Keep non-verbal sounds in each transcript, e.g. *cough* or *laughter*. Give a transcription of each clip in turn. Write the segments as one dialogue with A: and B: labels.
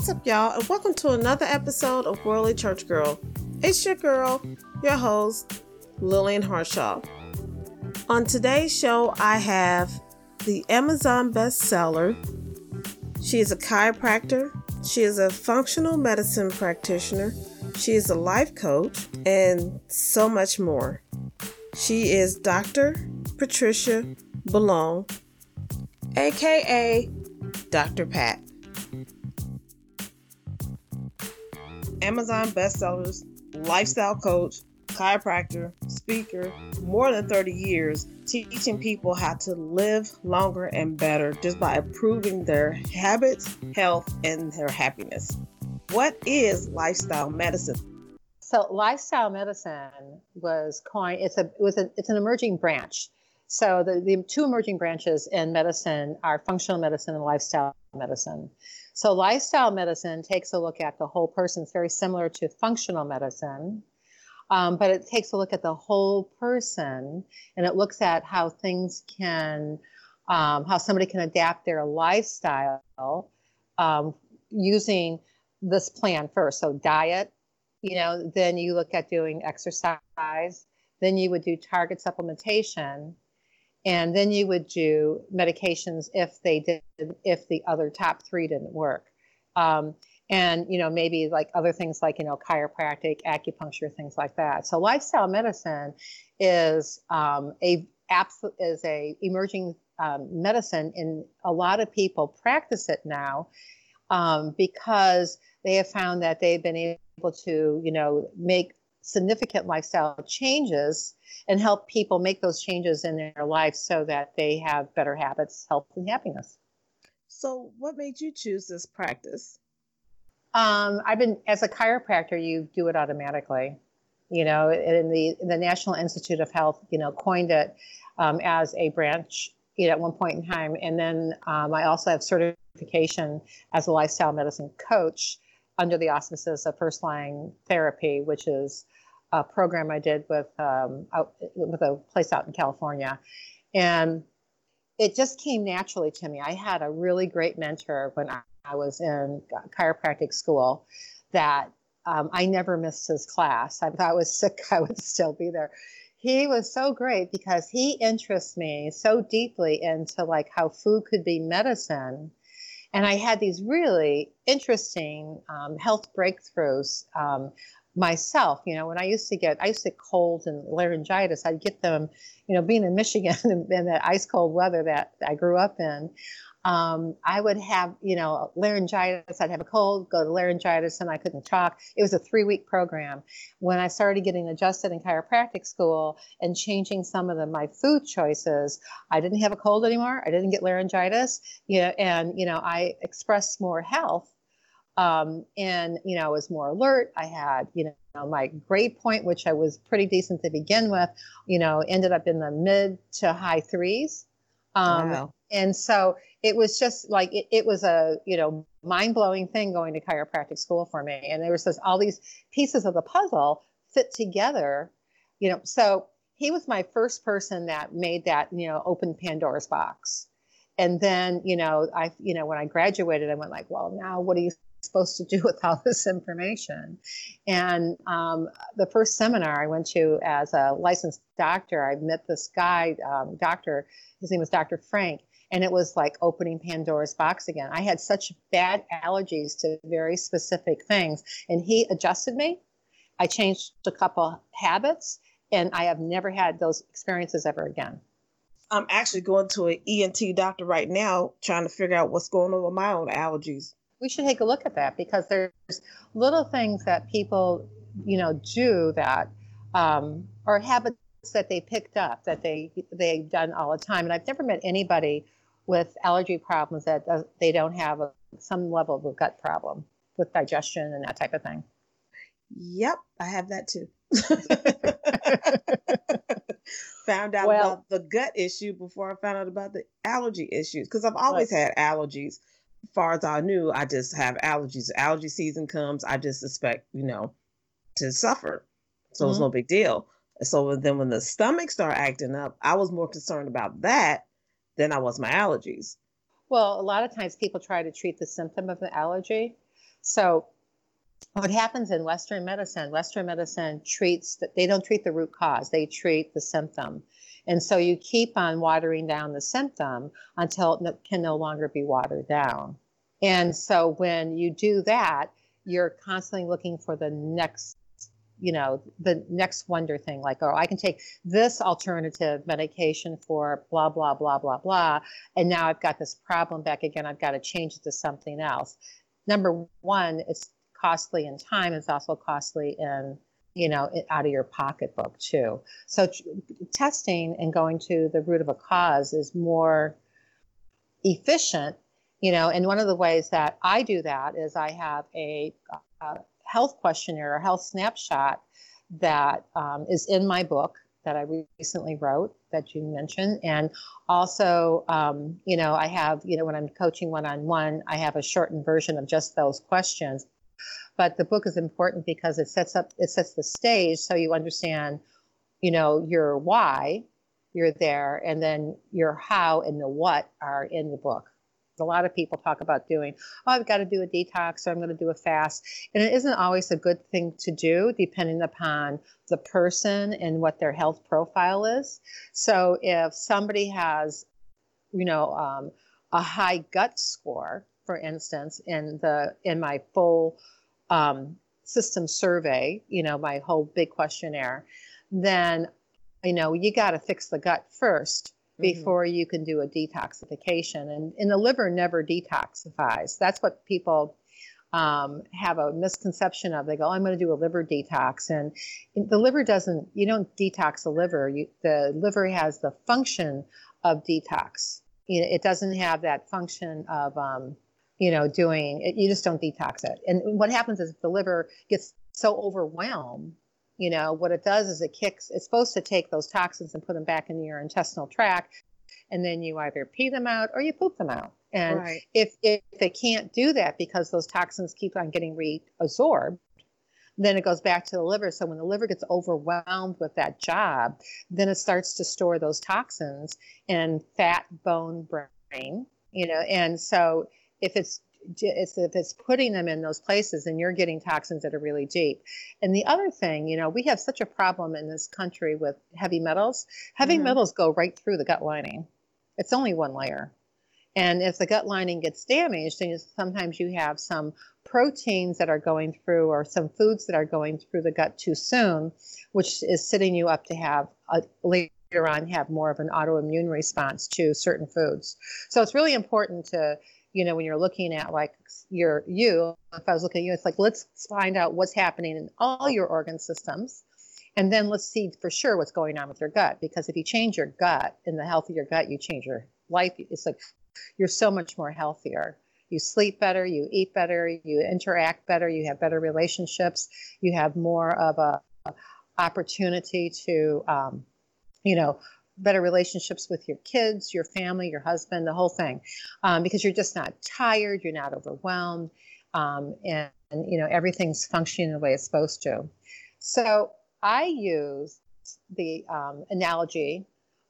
A: What's up, y'all, and welcome to another episode of Worldly Church Girl. It's your girl, your host, Lillian Harshaw. On today's show, I have the Amazon bestseller. She is a chiropractor, she is a functional medicine practitioner, she is a life coach, and so much more. She is Dr. Patricia Belong, aka Dr. Pat. Amazon bestsellers, lifestyle coach, chiropractor, speaker, more than 30 years teaching people how to live longer and better just by improving their habits, health, and their happiness. What is lifestyle medicine?
B: So lifestyle medicine was coined. It's a it was a, it's an emerging branch. So the, the two emerging branches in medicine are functional medicine and lifestyle medicine. So lifestyle medicine takes a look at the whole person. It's very similar to functional medicine, um, but it takes a look at the whole person and it looks at how things can, um, how somebody can adapt their lifestyle um, using this plan first. So diet, you know, then you look at doing exercise, then you would do target supplementation, and then you would do medications if they did, if the other top three didn't work. Um, and you know maybe like other things like you know chiropractic acupuncture things like that so lifestyle medicine is um, a is a emerging um, medicine and a lot of people practice it now um, because they have found that they've been able to you know make significant lifestyle changes and help people make those changes in their life so that they have better habits health and happiness
A: so what made you choose this practice
B: um, I've been as a chiropractor, you do it automatically. You know, in the the National Institute of Health, you know, coined it um, as a branch. You know, at one point in time, and then um, I also have certification as a lifestyle medicine coach under the auspices of First Line Therapy, which is a program I did with um, out, with a place out in California, and it just came naturally to me. I had a really great mentor when I I was in chiropractic school that um, I never missed his class. If I was sick, *laughs* I would still be there. He was so great because he interests me so deeply into like how food could be medicine. And I had these really interesting um, health breakthroughs um, myself. You know, when I used to get, I used to get colds and laryngitis, I'd get them, you know, being in Michigan *laughs* in that ice cold weather that I grew up in um, I would have, you know, laryngitis. I'd have a cold, go to laryngitis, and I couldn't talk. It was a three week program. When I started getting adjusted in chiropractic school and changing some of the, my food choices, I didn't have a cold anymore. I didn't get laryngitis, you know, and, you know, I expressed more health. Um, and, you know, I was more alert. I had, you know, my grade point, which I was pretty decent to begin with, you know, ended up in the mid to high threes. Um, wow. And so it was just like it, it was a you know mind blowing thing going to chiropractic school for me. And there was this, all these pieces of the puzzle fit together, you know. So he was my first person that made that you know open Pandora's box. And then you know I you know when I graduated, I went like, well, now what do you supposed to do *laughs* with all this information? And um, the first seminar I went to as a licensed doctor, I met this guy, um, doctor. His name was Dr. Frank and it was like opening Pandora's box again. I had such bad allergies to very specific things, and he adjusted me. I changed a couple habits, and I have never had those experiences ever again.
A: I'm actually going to an ENT doctor right now, trying to figure out what's going on with my own allergies.
B: We should take a look at that because there's little things that people, you know, do that um, or habits that they picked up that they they've done all the time. And I've never met anybody with allergy problems that they don't have a, some level of a gut problem with digestion and that type of thing.
A: Yep, I have that too. *laughs* found out well, about the gut issue before I found out about the allergy issues because I've always had allergies. Far as I knew, I just have allergies. Allergy season comes, I just expect, you know, to suffer. So mm-hmm. it's no big deal. So then when the stomach started acting up, I was more concerned about that than I was my allergies.
B: Well, a lot of times people try to treat the symptom of the allergy. So what happens in Western medicine, Western medicine treats that they don't treat the root cause, they treat the symptom. And so you keep on watering down the symptom until it can no longer be watered down. And so when you do that, you're constantly looking for the next you know the next wonder thing like oh i can take this alternative medication for blah blah blah blah blah and now i've got this problem back again i've got to change it to something else number one it's costly in time it's also costly in you know out of your pocketbook too. So t- testing and going to the root of a cause is more efficient you know and one of the ways that i do that is i have a, a health questionnaire a health snapshot that um, is in my book that i recently wrote that you mentioned. And also um, you know i have you know when i'm coaching one-on-one i have a shortened version of just those questions but the book is important because it sets up it sets the stage so you understand you know your why you're there and then your how and the what are in the book. A lot of people talk about doing oh i've got to do a detox or i'm going to do a fast. And it isn't always a good thing to do depending upon the person and what their health profile is. So if somebody has you know um, a high gut score for instance in the in my full um, system survey, you know, my whole big questionnaire, then, you know, you got to fix the gut 1st mm-hmm. before you can do a detoxification. And, and the liver never detoxifies. That's what people um, have a misconception of. They go, oh, I'm going to do a liver detox. And the liver doesn't, you don't detox the liver. You, the liver has the function of detox. It doesn't have that function of, um, you know, doing it, you just don't detox it. And what happens is the liver gets so overwhelmed, you know, what it does is it kicks, it's supposed to take those toxins and put them back into your intestinal tract. And then you either pee them out or you poop them out. And right. if, if it can't do that because those toxins keep on getting reabsorbed, then it goes back to the liver. So when the liver gets overwhelmed with that job, then it starts to store those toxins in fat, bone, brain, you know, and so if it's it's if it's putting them in those places and you're getting toxins that are really deep. And the other thing, you know, we have such a problem in this country with heavy metals. Heavy mm-hmm. metals go right through the gut lining. It's only one layer. And if the gut lining gets damaged, then sometimes you have some proteins that are going through or some foods that are going through the gut too soon, which is setting you up to have a, later on have more of an autoimmune response to certain foods. So it's really important to you know, when you're looking at like your you, if I was looking at you, it's like let's find out what's happening in all your organ systems. And then let's see for sure what's going on with your gut. Because if you change your gut and the health of your gut, you change your life. It's like you're so much more healthier. You sleep better, you eat better, you interact better, you have better relationships, you have more of a opportunity to, um, you know, better relationships with your kids, your family, your husband, the whole thing, um, because you're just not tired, you're not overwhelmed, um, and, and, you know everything's functioning the way it's supposed to. So I use the um, analogy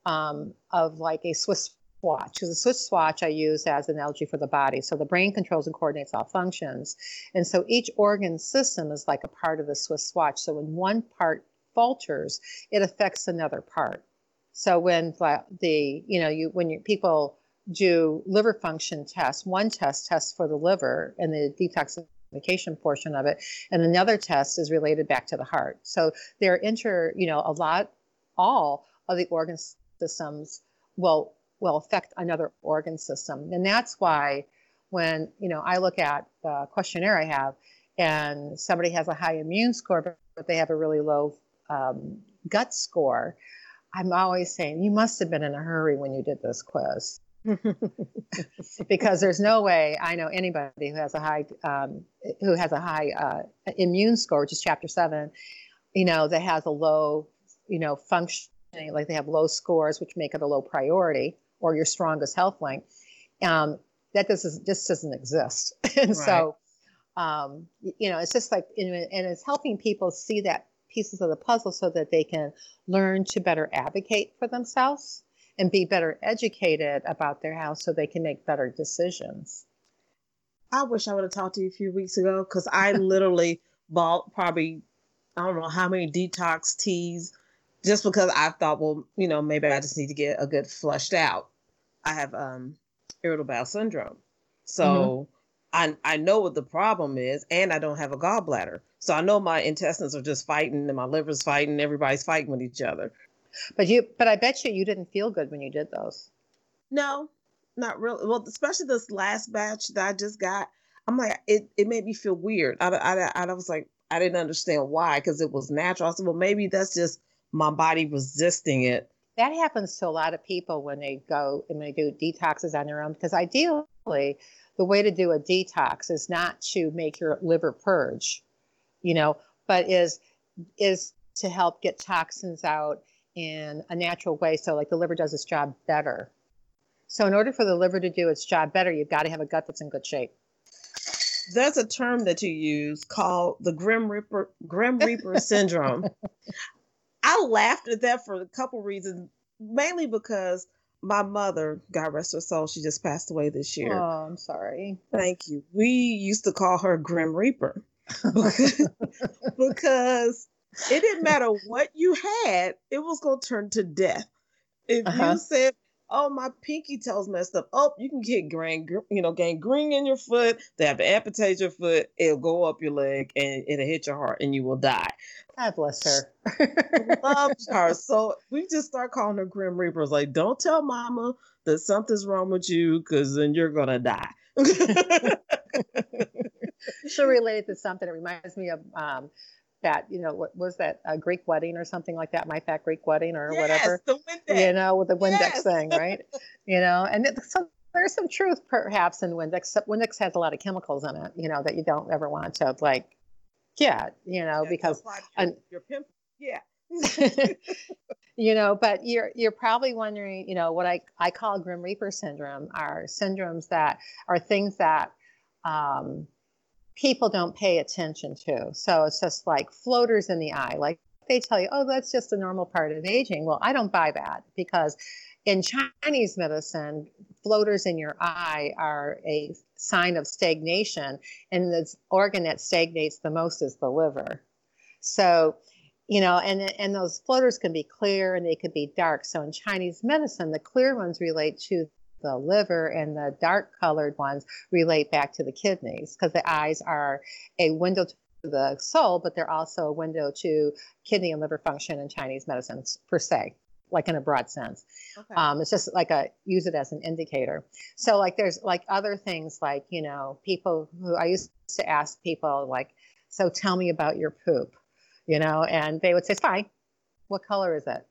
B: um, of like a Swiss watch because the Swiss watch I use as an analogy for the body. So the brain controls and coordinates all functions, and so each organ system is like a part of the Swiss watch. So when one part falters, it affects another part. So when the you know you when your people do liver function tests, one test tests for the liver and the detoxification portion of it, and another test is related back to the heart. So they're inter you know a lot all of the organ systems will will affect another organ system, and that's why when you know I look at the questionnaire I have, and somebody has a high immune score, but they have a really low um, gut score I'm always saying, you must have been in a hurry when you did this quiz. *laughs* because there's no way I know anybody who has a high um, who has a high uh, immune score, which is chapter seven, you know, that has a low, you know, functioning like they have low scores, which make it a low priority, or your strongest health link. Um, that doesn't just doesn't exist, *laughs* and right. so um, you know, it's just like and it's helping people see that pieces of the puzzle so that they can learn to better advocate for themselves and be better educated about their health so they can make better decisions.
A: I wish I would have talked to you a few weeks ago because I *laughs* literally bought probably I don't know how many detox teas just because I thought, well, you know, maybe I just need to get a good flushed out. I have um irritable bowel syndrome. So mm-hmm. I I know what the problem is and I don't have a gallbladder. So I know my intestines are just fighting and my liver's fighting, everybody's fighting with each other.
B: But you but I bet you you didn't feel good when you did those.
A: No, not really. Well, especially this last batch that I just got. I'm like, it, it made me feel weird. I, I, I was like, I didn't understand why because it was natural. I said, well, maybe that's just my body resisting it.
B: That happens to a lot of people when they go and they do detoxes on their own because ideally, the way to do a detox is not to make your liver purge, you know, but is is to help get toxins out in a natural way. So, like the liver does its job better. So, in order for the liver to do its job better, you've got to have a gut that's in good shape.
A: There's a term that you use called the Grim Reaper Grim Reaper *laughs* syndrome. I laughed at that for a couple reasons, mainly because my mother, God rest her soul, she just passed away this year.
B: Oh, I'm sorry.
A: Thank you. We used to call her Grim Reaper *laughs* because, it didn't matter what you had, it was going to turn to death. If uh-huh. you said, oh, my pinky toes messed up. Oh, you can get gang, you know, gangrene in your foot. They have to amputate your foot. It'll go up your leg and it'll hit your heart and you will die.
B: God bless her.
A: Loves *laughs* her. So we just start calling her Grim Reapers. Like, don't tell mama that something's wrong with you because then you're going to die. *laughs*
B: She'll relate it to something. It reminds me of um, that you know what was that a Greek wedding or something like that, my fat Greek wedding or yes, whatever.
A: The Windex.
B: You know, with the Windex yes. thing, right? you know, and it, so there's some truth perhaps in Windex. Windex has a lot of chemicals in it, you know, that you don't ever want to like get, you know, because
A: your, your pimple, yeah. *laughs*
B: you know, but you're you're probably wondering, you know, what I I call Grim Reaper syndrome are syndromes that are things that um, people don't pay attention to. So it's just like floaters in the eye. Like they tell you, oh, that's just a normal part of aging. Well, I don't buy that because in Chinese medicine, floaters in your eye are a sign of stagnation, and the organ that stagnates the most is the liver. So, you know, and and those floaters can be clear and they could be dark. So in Chinese medicine, the clear ones relate to the liver and the dark colored ones relate back to the kidneys because the eyes are a window to the soul, but they're also a window to kidney and liver function in Chinese medicine per se, like in a broad sense. Okay. Um, it's just like a use it as an indicator. So like there's like other things like you know people who I used to ask people like, so tell me about your poop, you know, and they would say it's fine. What color is it?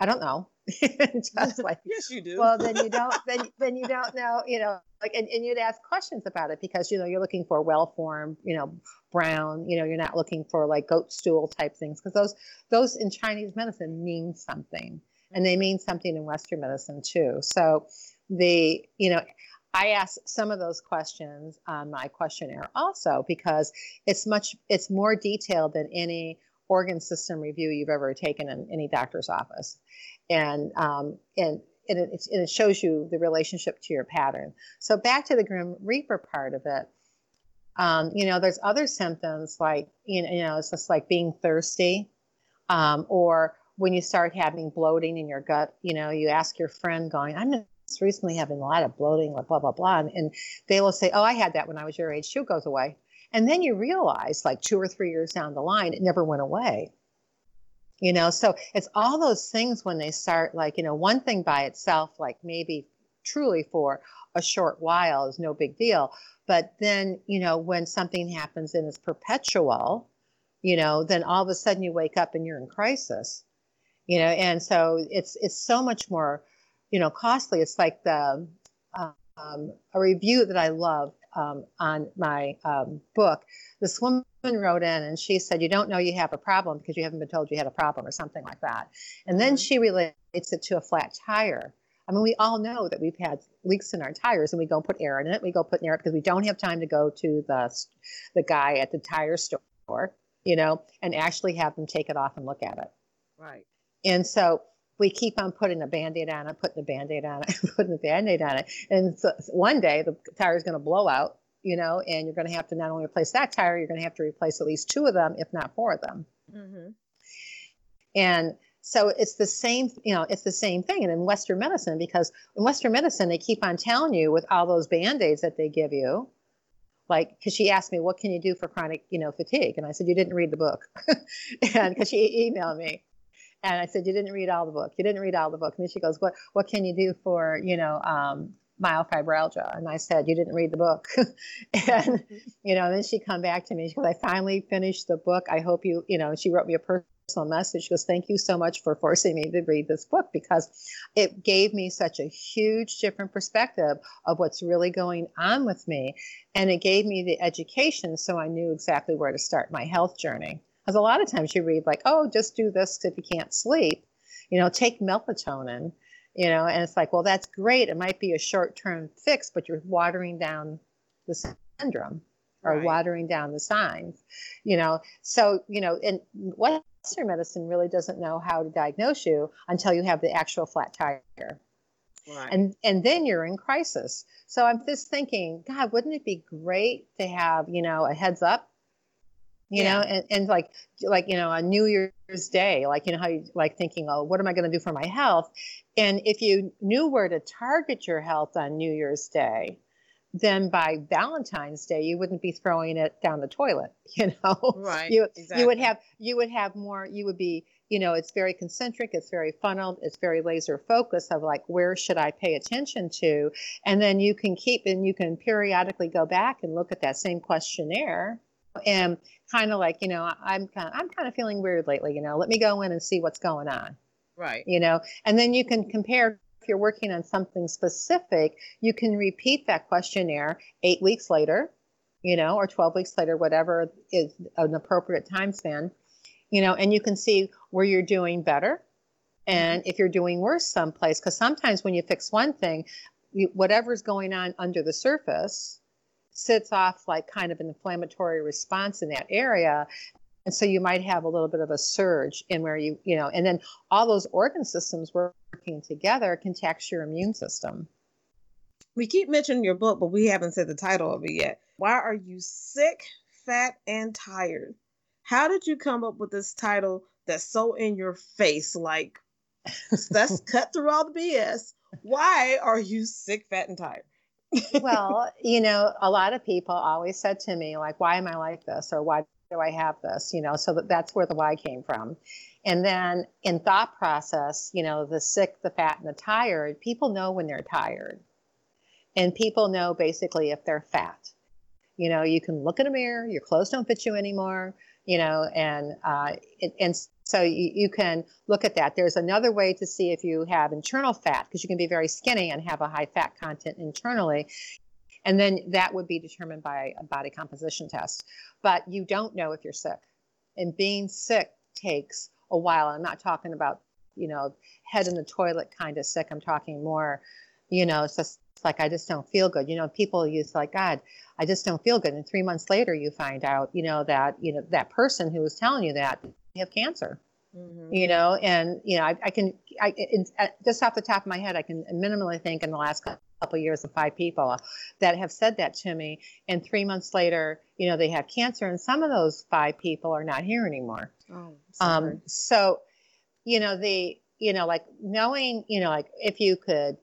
B: I don't know. *laughs* *laughs*
A: just like yes you do.
B: well then you don't then then you don't know you know like and, and you'd ask questions about it because you know you're looking for well formed you know brown you know you're not looking for like goat stool type things because those those in chinese medicine mean something and they mean something in western medicine too. So the you know I ask some of those questions on my questionnaire also because it's much it's more detailed than any organ system review you've ever taken in any doctor's office and um, and and it, and it shows you the relationship to your pattern. So back to the Grim Reaper part of it. Um, you know, there's other symptoms like you know, you know it's just like being thirsty, um, or when you start having bloating in your gut. You know, you ask your friend, going, "I'm just recently having a lot of bloating, blah blah blah," and, and they will say, "Oh, I had that when I was your age too." Goes away, and then you realize, like two or three years down the line, it never went away you know? So it's all those things when they start like you know one thing by itself like maybe truly for a short while is no big deal. But then you know when something happens and it's perpetual you know then all of a sudden you wake up and you're in crisis you know? And so it's it's so much more you know costly. It's like the um, a review that i love um, on my um, book this woman wrote in and she said, You don't know you have a problem because you haven't been told you had a problem or something like that. And then mm-hmm. she relates it to a flat tire. I mean, we all know that we've had leaks in our tires and we go put air in it. We go put air because we don't have time to go to the, the guy at the tire store, you know, and actually have them take it off and look at it.
A: Right.
B: And so we keep on putting a band-aid on it, putting the band-aid on it, *laughs* putting the band-aid on it. And so one day the tire is going to blow out you know, and you're going to have to not only replace that tire, you're going to have to replace at least two of them, if not four of them. Mm-hmm. And so it's the same, you know, it's the same thing. And in Western medicine, because in Western medicine, they keep on telling you with all those band aids that they give you, like, because she asked me, what can you do for chronic, you know, fatigue? And I said, you didn't read the book. *laughs* and because she emailed me. And I said, you didn't read all the book. You didn't read all the book. And then she goes, what, what can you do for, you know, um, myofibralgia? And I said, you didn't read the book. *laughs* and, you know, then she come back to me. She goes, I finally finished the book. I hope you, you know, she wrote me a personal message. She goes, thank you so much for forcing me to read this book because it gave me such a huge different perspective of what's really going on with me. And it gave me the education so I knew exactly where to start my health journey. Because a lot of times you read like, oh, just do this if you can't sleep. You know, take melatonin. You know, and it's like, well, that's great. It might be a short-term fix, but you're watering down the syndrome or right. watering down the signs. You know, so you know, and Western medicine really doesn't know how to diagnose you until you have the actual flat tire. Right. And and then you're in crisis. So I'm just thinking, God, wouldn't it be great to have, you know, a heads up you yeah. know and, and like like you know a new year's day like you know how you like thinking oh what am i going to do for my health and if you knew where to target your health on new year's day then by valentine's day you wouldn't be throwing it down the toilet *laughs* you know
A: right
B: you,
A: exactly.
B: you would have you would have more you would be you know it's very concentric it's very funneled it's very laser focused of like where should i pay attention to and then you can keep and you can periodically go back and look at that same questionnaire and kind of like you know i'm kind of, i'm kind of feeling weird lately you know let me go in and see what's going on
A: right.
B: you know? And then you can compare if you're working on something specific you can repeat that questionnaire eight weeks later you know or 12 weeks later whatever is an appropriate time span you know and you can see where you're doing better and mm-hmm. if you're doing worse someplace because sometimes when you fix one thing you, whatever's going on under the surface sits off like kind of an inflammatory response in that area. And so you might have a little bit of a surge in where you you know and then all those organ systems working together can tax your immune system.
A: We keep mentioning your book but we haven't said the title of it yet. Why are you sick fat and tired? How did you come up with this title that's so in your face like let's *laughs* cut through all the bs why are you sick fat and tired
B: well, you know, a lot of people always said to me, like, why am I like this? Or why do I have this? You know, so that, that's where the why came from. And then in thought process, you know, the sick, the fat, and the tired, people know when they're tired. And people know basically if they're fat. You know, you can look in a mirror, your clothes don't fit you anymore, you know, and uh, it, and so you, you can look at that. There's another way to see if you have internal fat because you can be very skinny and have a high fat content internally. And then that would be determined by a body composition test. But you don't know if you're sick. And being sick takes a while. I'm not talking about, you know, head in the toilet kind of sick. I'm talking more, you know, it's just like I just don't feel good. You know, people use like, God, I just don't feel good. And three months later you find out, you know, that, you know, that person who was telling you that have cancer. Mm-hmm. You know, and you know, I, I can, I just off the top of my head, I can minimally think in the last couple of years of five people that have said that to me, and three months later, you know, they have cancer, and some of those five people are not here anymore. Oh, um, so, you know, the, you know, like knowing, you know, like if you could,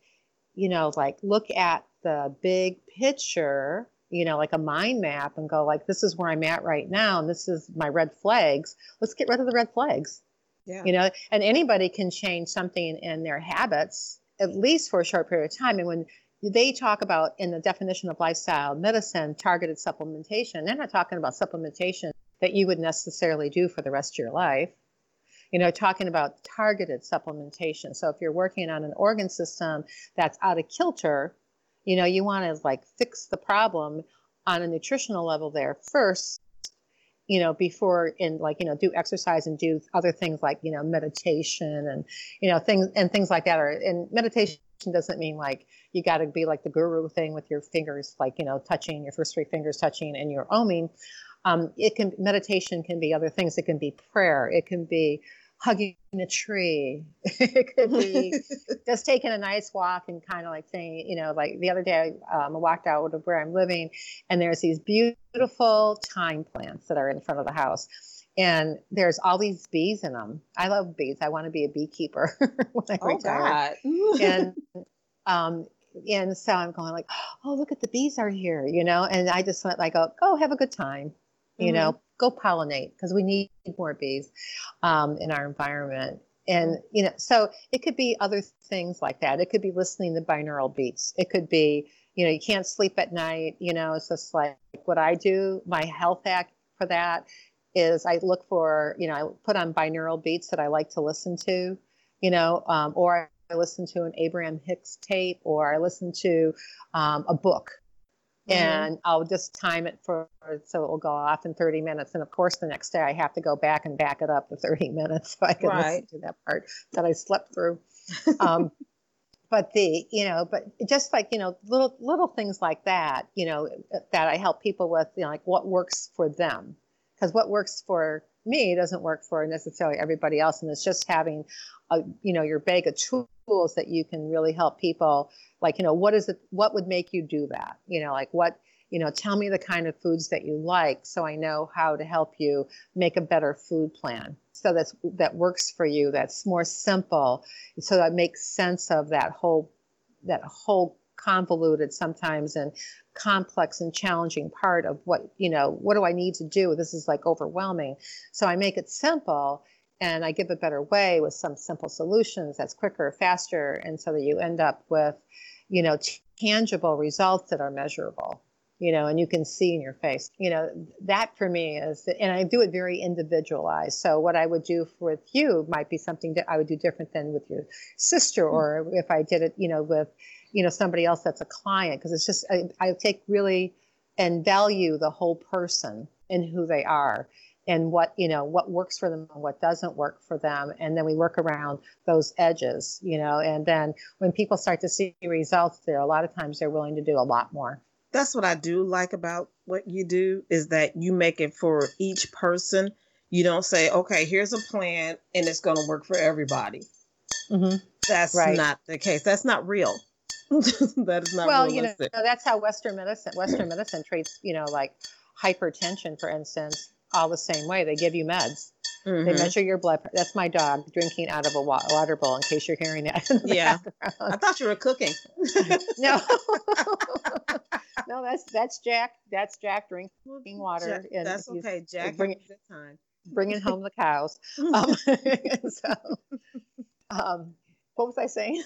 B: you know, like look at the big picture you know, like a mind map and go like, this is where I'm at right now, and this is my red flags. Let's get rid of the red flags. Yeah. You know, and anybody can change something in their habits at least for a short period of time. And when they talk about in the definition of lifestyle medicine, targeted supplementation, they're not talking about supplementation that you would necessarily do for the rest of your life. You know, talking about targeted supplementation. So if you're working on an organ system that's out of kilter, you know you want to like fix the problem on a nutritional level there first you know before and like you know do exercise and do other things like you know meditation and you know things and things like that or and meditation doesn't mean like you got to be like the guru thing with your fingers like you know touching your first three fingers touching and your oming. Um, it can meditation can be other things. It can be prayer. It can be hugging a tree. *laughs* it could be *laughs* just taking a nice walk and kind of like saying, you know, like the other day um, I walked out of where I'm living and there's these beautiful thyme plants that are in front of the house. And there's all these bees in them. I love bees. I want to be a beekeeper *laughs* when I
A: oh,
B: retire.
A: God.
B: and um, and so I'm going like, oh, look at the bees are here, you know. And I just went like, oh, go have a good time, you
A: Mhm.
B: know, go pollinate because we need more bees um, in our environment. And you know, so it could be other things like that. It could be listening to binaural beats. It could be, you know, you can't sleep at night. You know, it's just like what I do. My health hack for that is I look for, you know, I put on binaural beats that I like to listen to, you know, um, or I listen to an Abraham Hicks tape, or I listen to um, a book. And I'll just time it for so it will go off in 30 minutes. And of course, the next day I have to go back and back it up to 30 *laughs* minutes so I can listen to that part that I slept through. Um, *laughs* but the you know but just like you know little little things like that you know that i help people with you know like what works for them because what works for me doesn't work for necessarily everybody else and it's just having a you know your bag of tools that you can really help people like you know what is it what would make you do that? You know like what you know tell me the kind of foods that you like so i know how to help you make a better food plan. So that's that works for you that's more simple so that makes sense of that whole that whole convoluted sometimes and complex and challenging part of what you know what do i need to do? This is like overwhelming. So i make it simple and i give a better way with some simple solutions that's quicker faster and so that you end up with you know tangible results that are measurable you know and you can see in your face. You know that for me is and i do it very individualized. So what i would do with you might be something that i would do different than with your sister hmm. or if i did it you know with you know somebody else that's a client because it's just I, I take really and value the whole person and who they are and what you know what works for them and what doesn't work for them and then we work around those edges you know and then when people start to see results there a lot of times they're willing to do a lot more
A: That's what I do like about what you do is that you make it for each person. You don't say, okay, here's a plan and it's going to work for everybody.
B: mm-hmm.
A: That's
B: Right.
A: not the case. That's not real. *laughs* that is not
B: well you know
A: realistic.
B: that's how western medicine western medicine treats you know like hypertension for instance all the same way they give you meds they
A: Mhm.
B: measure your blood pressure that's my dog drinking out of a wa- water bowl in case you're hearing *laughs* that
A: Yeah.
B: background.
A: I thought you were cooking. *laughs*
B: no *laughs* no that's that's jack that's jack drinking water
A: Jack- that's okay. Jack,
B: bring
A: have good time.
B: bringing home the cows um, so um, what was i saying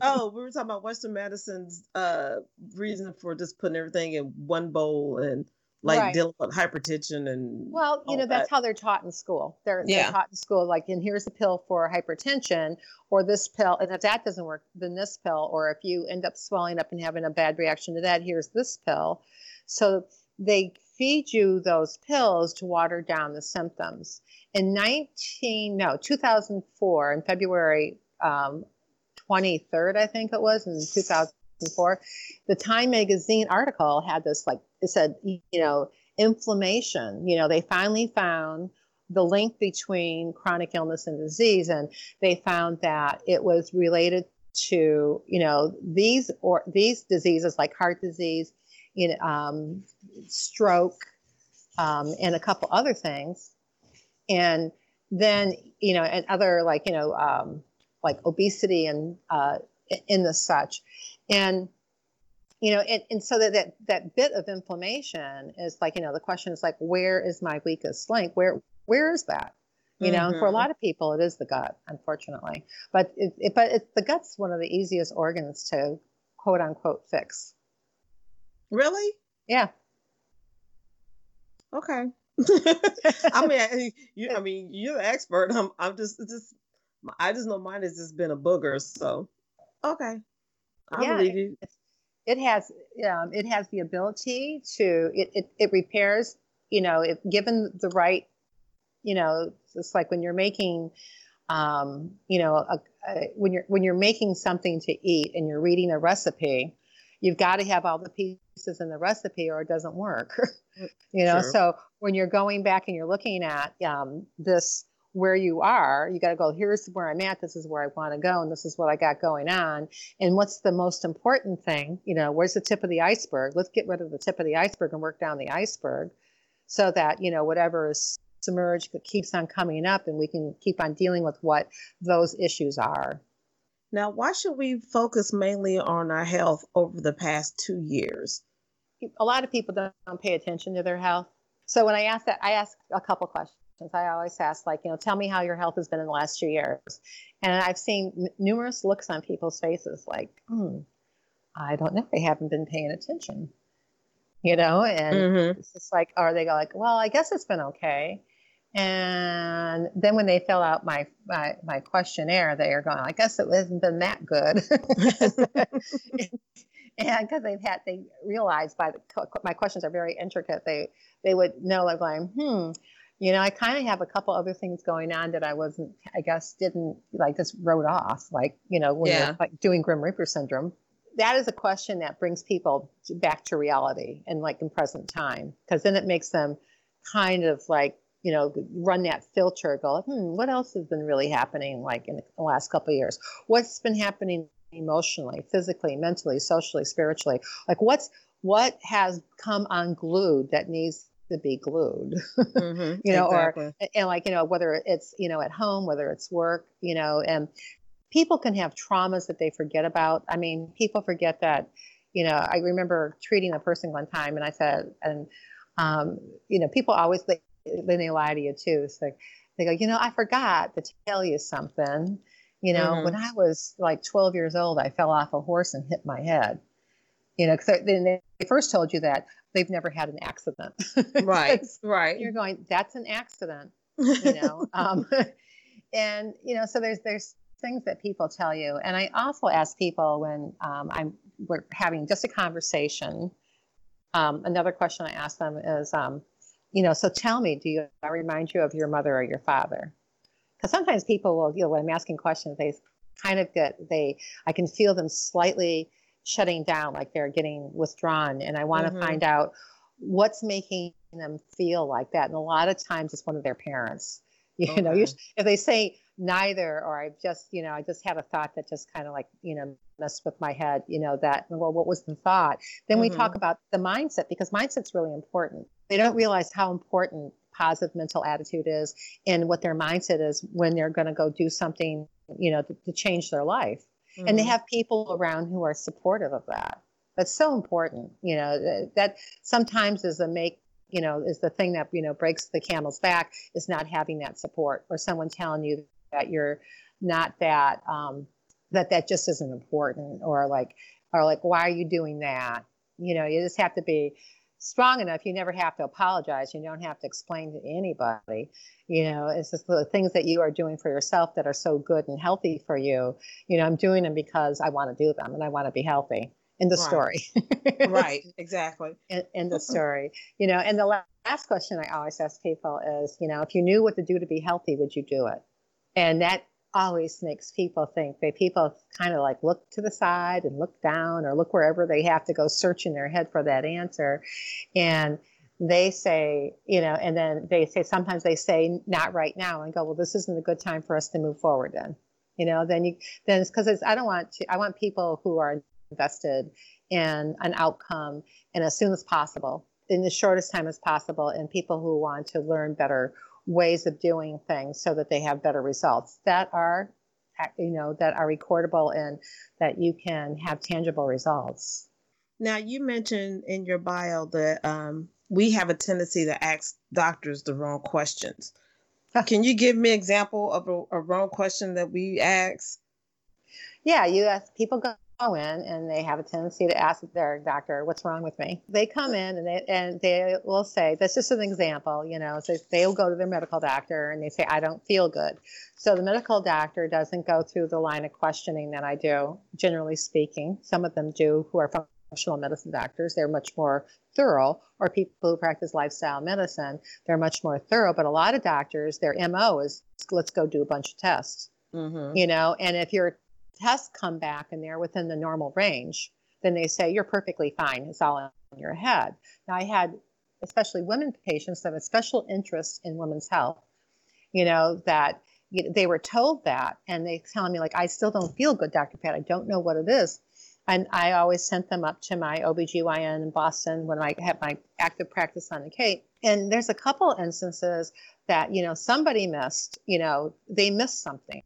A: oh, we were talking about Western medicine's uh, reason for just putting everything in one bowl and like
B: Right.
A: dealing with hypertension and
B: Well, you
A: all
B: know, that's how they're taught in school. They're,
A: Yeah.
B: they're taught in school, like, and here's a pill for hypertension, or this pill, and if that doesn't work, then this pill, or if you end up swelling up and having a bad reaction to that, here's this pill. So they feed you those pills to water down the symptoms. In 19, no, 2004, in February um, 23rd, I think it was, in 2004, the Time magazine article had this like it said, you know, inflammation. You know, they finally found the link between chronic illness and disease, and they found that it was related to you know these or these diseases like heart disease, you know, um, stroke, um, and a couple other things, and then you know, and other like you know, um, like obesity and uh, in the such, and you know and, and so that, that that bit of inflammation is like you know the question is like where is my weakest link where where is that you know and for a
A: Mhm.
B: lot of people it is the gut unfortunately but it, it but it's the gut's one of the easiest organs to quote unquote fix
A: really
B: yeah
A: okay. *laughs* I mean, I- you. I mean, you're the expert. I'm. I'm just. Just. I just know mine has just been a booger. So, okay. I
B: Yeah,
A: believe you.
B: it has um, it has the ability to it, it, it repairs you know if given the right you know it's like when you're making um, you know a, a, when you're when you're making something to eat and you're reading a recipe you've got to have all the pieces in the recipe or it doesn't work *laughs* you know
A: True.
B: so when you're going back and you're looking at um, this where you are. You got to go, here's where I'm at. This is where I want to go. And this is what I got going on. And what's the most important thing? You know, where's the tip of the iceberg? Let's get rid of the tip of the iceberg and work down the iceberg so that, you know, whatever is submerged keeps on coming up and we can keep on dealing with what those issues are.
A: Now, why should we focus mainly on our health over the past two years?
B: A lot of people don't pay attention to their health. So when I ask that, I ask a couple questions. I always ask, like, you know, tell me how your health has been in the last two years. And I've seen n- numerous looks on people's faces like, hmm, I don't know. They haven't been paying attention, you know? And mm-hmm. it's just like, are they go like, well, I guess it's been okay. And then when they fill out my, my, my questionnaire, they are going, I guess it hasn't been that good. *laughs* and because they've had, they realize by the, my questions are very intricate. They, they would know like going, hmm, you know, I kind of have a couple other things going on that I wasn't, I guess, didn't like just wrote off, like, you know, when yeah. you're like doing Grim Reaper syndrome. That is a question that brings people back to reality and like in present time, because then it makes them kind of like, you know, run that filter, go, hmm, what else has been really happening like in the last couple of years? What's been happening emotionally, physically, mentally, socially, spiritually? Like what's, what has come unglued that needs to be glued mm-hmm, *laughs* you know exactly. or and like you know whether it's you know at home whether it's work you know and people can have traumas that they forget about i mean people forget that you know i remember treating a person one time and i said and um, you know people always they, they lie to you too it's like they go you know i forgot to tell you something you know mm-hmm. when i was like 12 years old i fell off a horse and hit my head you know because they, they first told you that they've never had an accident. *laughs*
A: right. right.
B: You're going, that's an accident, you *laughs* know. um, *laughs* and you know, so there's there's things that people tell you, and I also ask people when um, I'm we're having just a conversation. Um, another question I ask them is, um, you know, so tell me, do you I remind you of your mother or your father? Because sometimes people will, you know, when I'm asking questions, they kind of get they I can feel them slightly shutting down, like they're getting withdrawn. And I want mm-hmm. to find out what's making them feel like that. And a lot of times it's one of their parents. *laughs* You okay. know, if they say neither, or I just, you know, I just had a thought that just kind of like, you know, messed with my head, you know, that, well, what was the thought? Then mm-hmm. we talk mm-hmm. about the mindset because mindset's really important. They don't realize how important positive mental attitude is and what their mindset is when they're going to go do something, you know, to, to change their life mm-hmm. and they mm-hmm. have people around who are supportive of that that's so important you know that sometimes is a make you know is the thing that you know breaks the camel's back is not having that support or someone telling you that you're not that um, that that just isn't important or like or like why are you doing that you know you just have to be strong enough, you never have to apologize. You don't have to explain to anybody. You know, it's just the things that you are doing for yourself that are so good and healthy for you. You know, I'm doing them because I want to do them and I want to be healthy. In the
A: right.
B: story.
A: right, *laughs* exactly.
B: In, in the *laughs* story. You know, and the last question I always ask people is, you know, if you knew what to do to be healthy, would you do it? And that always makes people think that people kind of like look to the side and look down or look wherever they have to go search in their head for that answer. And they say you know and then they say sometimes they say not right now and go well this isn't a good time for us to move forward then. You know then you then it's because i don't want to i want people who are invested in an outcome and as soon as possible in the shortest time as possible and people who want to learn better ways of doing things so that they have better results that are you know that are recordable and that you can have tangible results.
A: Now you mentioned in your bio that um, we have a tendency to ask doctors the wrong questions. Can you give me an example of a, a wrong question that we ask?
B: Yeah you ask people go go in and they have a tendency to ask their doctor, "What's wrong with me?" They come in and they and they will say, "That's just an example," you know. So they'll go to their medical doctor and they say, "I don't feel good." So the medical doctor doesn't go through the line of questioning that I do. Generally speaking, some of them do who are functional medicine doctors. They're much more thorough, or people who practice lifestyle medicine, they're much more thorough. But a lot of doctors, their MO is let's go do a bunch of tests. Mm-hmm. You know, and if you're tests come back and they're within the normal range, then they say you're perfectly fine. It's all in your head. Now, I had especially women patients that have a special interest in women's health. you know, that you know, they were told that and they telling me like, I still don't feel good, Dr. Pat. I don't know what it is. And I always sent them up to my OBGYN in Boston when I had my active practice on the Cape. And there's a couple instances that, you know, somebody missed, you know, they missed something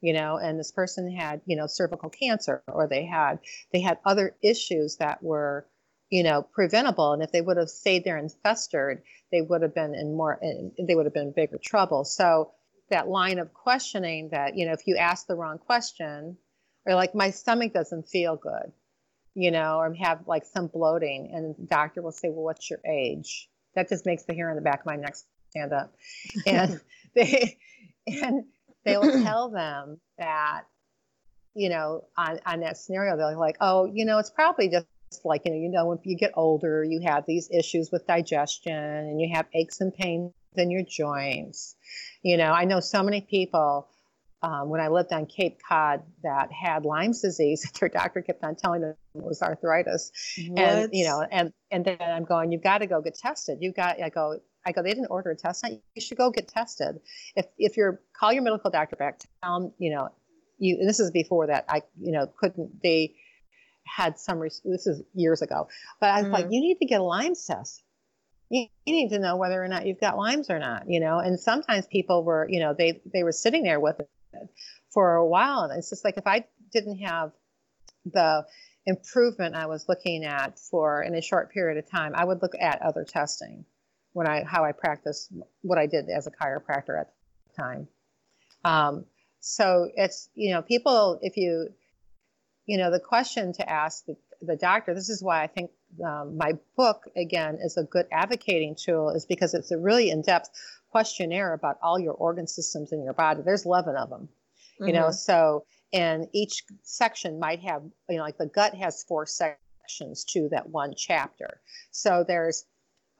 B: you know and this person had you know cervical cancer or they had they had other issues that were you know preventable. And if they would have stayed there and festered they would have been in more they would have been in bigger trouble. So that line of questioning that you know if you ask the wrong question or like my stomach doesn't feel good you know or have like some bloating and the doctor will say well what's your age? That just makes the hair on the back of my neck stand up. And *laughs* they and they will *clears throat* tell them that, you know, on, on that scenario, they're like, oh, you know, it's probably just like, you know, you know, when you get older, you have these issues with digestion and you have aches and pains in your joints. You know, I know so many people um, when I lived on Cape Cod that had Lyme's disease. *laughs* Their doctor kept on telling them it was arthritis, what? and you know, and and then I'm going, you've got to go get tested. You've got, I go, I go, they didn't order a test. You should go get tested. If if you're call your medical doctor back, tell them, you know, you. This is before that. I, you know, couldn't they had some. This is years ago, but I was mm-hmm. like, you need to get a Lyme's test. You, you need to know whether or not you've got Lyme's or not. You know, and sometimes people were, you know, they they were sitting there with it for a while, and it's just like if I didn't have the improvement I was looking at for in a short period of time, I would look at other testing when I how I practice what I did as a chiropractor at the time. Um, so it's you know people if you you know the question to ask the, the doctor. This is why I think um, my book again is a good advocating tool is because it's a really in-depth questionnaire about all your organ systems in your body. There's 11 of them, you mm-hmm. know. So and each section might have you know like the gut has four sections to that one chapter. So there's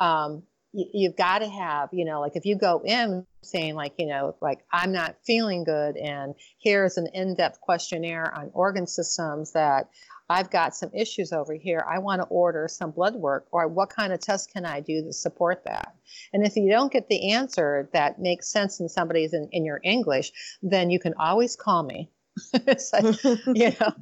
B: um, you've got to have, you know, like if you go in saying, like, you know, like I'm not feeling good, and here's an in depth questionnaire on organ systems that I've got some issues over here. I want to order some blood work, or what kind of test can I do to support that? And if you don't get the answer that makes sense in somebody's in, in your English, then you can always call me. *laughs* so, *laughs* you know,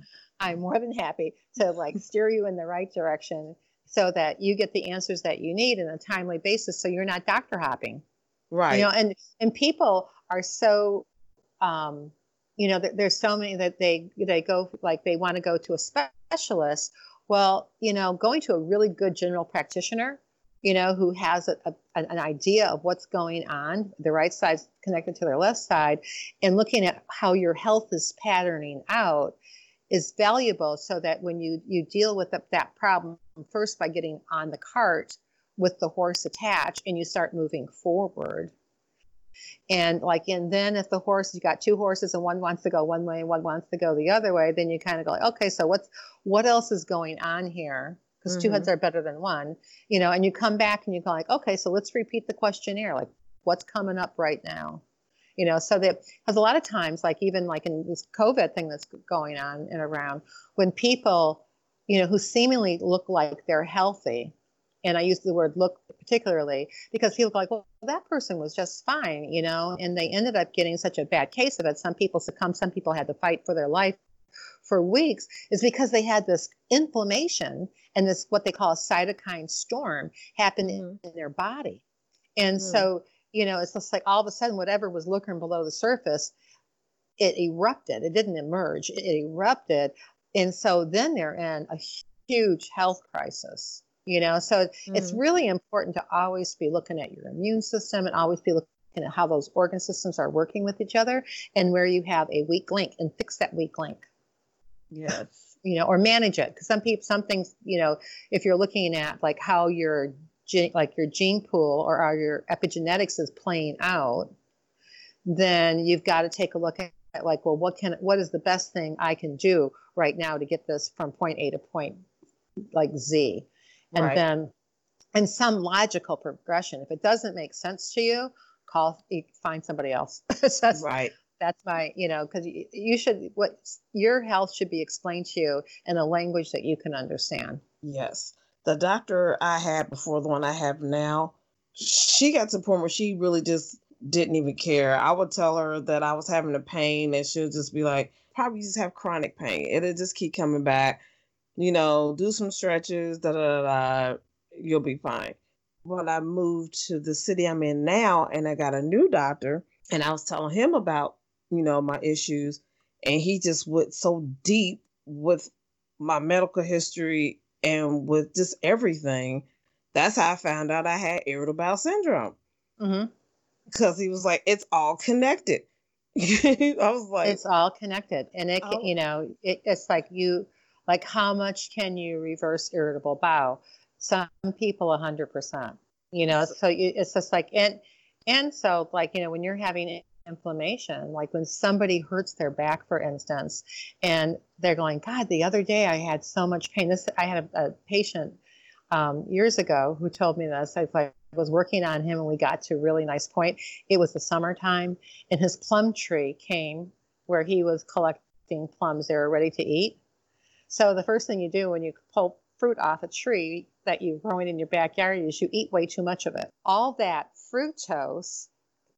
B: I'm more than happy to like steer you in the right direction so that you get the answers that you need in a timely basis so you're not doctor hopping.
A: Right
B: you know and and people are so um you know there's so many that they they go like they want to go to a specialist. Well you know going to a really good general practitioner you know who has a, a, an idea of what's going on the right side connected to their left side and looking at how your health is patterning out is valuable so that when you you deal with the, that problem first by getting on the cart with the horse attached and you start moving forward. And like and then if the horse you got two horses and one wants to go one way and one wants to go the other way then you kind of go like, okay so what's what else is going on here? Because mm-hmm. two heads are better than one you know and you come back and you go like okay so let's repeat the questionnaire like what's coming up right now you know so that because a lot of times like even like in this covid thing that's going on and around when people you know who seemingly look like they're healthy and i use the word look particularly because people go like well that person was just fine you know and they ended up getting such a bad case of it some people succumbed some people had to fight for their life for weeks is because they had this inflammation and this what they call a cytokine storm happen mm-hmm. in their body and mm-hmm. so you know, it's just like all of a sudden, whatever was lurking below the surface, it erupted. It didn't emerge, it erupted. And so then they're in a huge health crisis, you know. So mm-hmm. it's really important to always be looking at your immune system and always be looking at how those organ systems are working with each other and where you have a weak link and fix that weak link.
A: Yes.
B: You know, or manage it. Because some people, some things, you know, if you're looking at like how your gene, like your gene pool or are your epigenetics is playing out, then you've got to take a look at like, well, what can what is the best thing I can do right now to get this from point A to point like Z, and right. then and some logical progression. If it doesn't make sense to you, call find somebody else. *laughs*
A: that's, right.
B: That's my you know because you, you should what your health should be explained to you in a language that you can understand.
A: Yes the doctor I had before the one I have now, she got to the point where she really just didn't even care. I would tell her that I was having a pain and she'll just be like, probably just have chronic pain. It'll just keep coming back. You know, do some stretches, da da da, you'll be fine. When I moved to the city I'm in now and I got a new doctor and I was telling him about, you know, my issues and he just went so deep with my medical history and with just everything. That's how I found out I had irritable bowel syndrome. Mm-hmm because he was like, it's all connected. *laughs* I was like,
B: it's all connected, and it, oh. you know, it, it's like you, like how much can you reverse irritable bowel? Some people, a hundred percent. You know, so you, it's just like, and and so like you know, when you're having inflammation, like when somebody hurts their back, for instance, and they're going, God, the other day I had so much pain. This I had a, a patient um, years ago who told me this. I was working on him and we got to a really nice point. It was the summertime and his plum tree came where he was collecting plums. They were ready to eat. So the first thing you do when you pull fruit off a tree that you're growing in your backyard is you eat way too much of it. All that fructose